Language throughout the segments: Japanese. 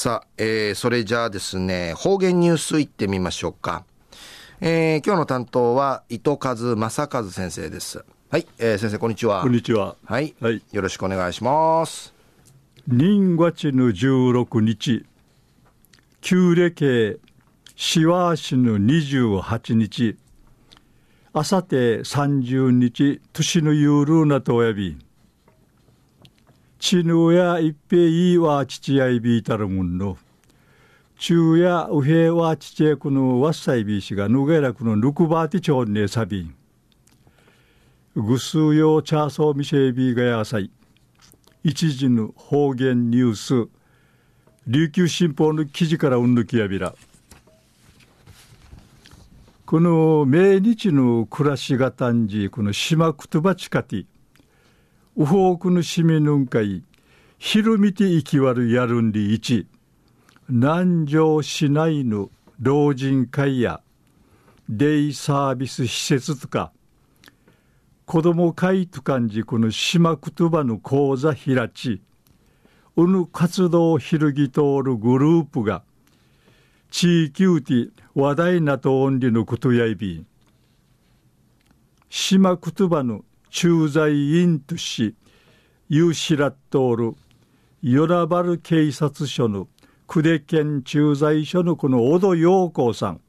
さあ、えー、それじゃあですね、方言ニュースいってみましょうか。えー、今日の担当は、糸数正和先生です。はい、えー、先生、こんにちは。こんにちは。はい。はい、よろしくお願いします。人月の16日、旧暦、しわしの28日、あさて30日、年のゆるなとおやび、ちぬや一平いは父やいびいたるもんの。中やうへは父やくのわっさいびしがぬげらくのぬくばてちょんねさびん。ぐすうよチャーソーミシェビーがやさい。一時の方言ニュース。琉球新報の記事からうんぬきやびら。この命日の暮らしがたんじ、この島くとばちかて、ウホークのしめぬんかい、ひるみていきわるやるんりいち、南城市内の老人会や、デイサービス施設とか、子供会と感じこの島くとばの講座開ち、うぬ活動ひるぎ通るグループが、地域うて話題なとオンリのことやいびん、島くとばの駐在員とし、ユーシラットール、ヨラバル警察署の久手県駐在所のこの小戸陽光さん、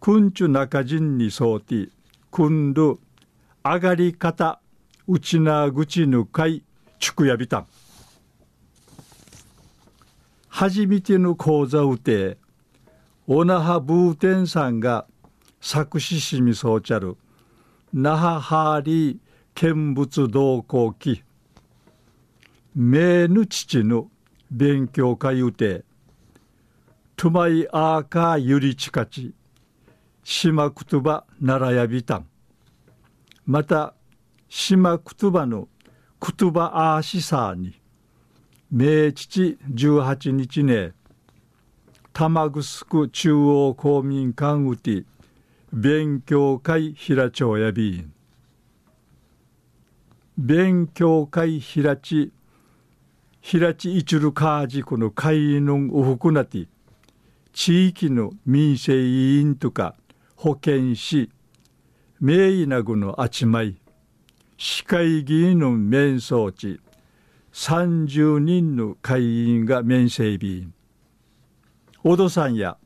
くんちゅ中人にそうて、くんる、上がり方、うちなぐちぬかい、ちくやびたん。初めての講座うて、おなはブーテンさんが作詞しみそうちゃる、那覇ハーリー見物同行記。名ぬ父の勉強会うてトゥマイアーカーユリチカチ島クトバナラヤビタンまた島クトバのクトバアーシサーに明父18日ね玉城中央公民館うて勉強会平町やびん。勉強会平地平地一るカージこの会員のおふくなて地域の民生委員とか保健師名医なぐのあちまい市会議員の面相地30人の会員が面整備員。小戸さんや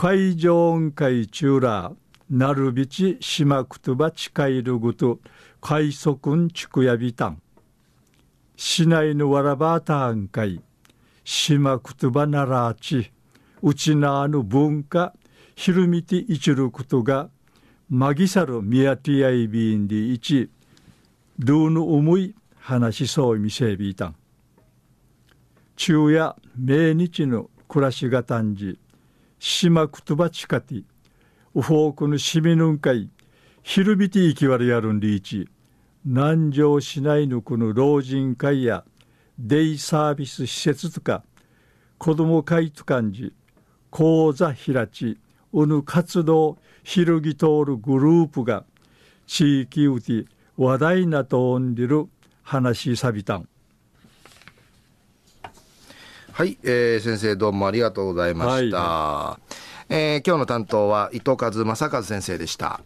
海上音会中らなるびちしまくとばちかいるぐと海賊んちくやびたん。市内のわらばたんかいしまくとばならあちうちなあの文化ひるみていちることがまぎさるみやてやいびんでいちどうの思い話しそうみせびたん。昼夜命日の暮らしがたんじ島くとばちかて、ウフォークのしみぬんかい、ひるびていきわるやるんりいち、南城市内のこの老人会や。デイサービス施設とか、子供会と感じ、講座開ち、うぬ活動広ぎ通るグループが、地域うて話題なとおんでる。話さびたん。はい、えー、先生どうもありがとうございました。はい、えー、今日の担当は伊藤和正和先生でした。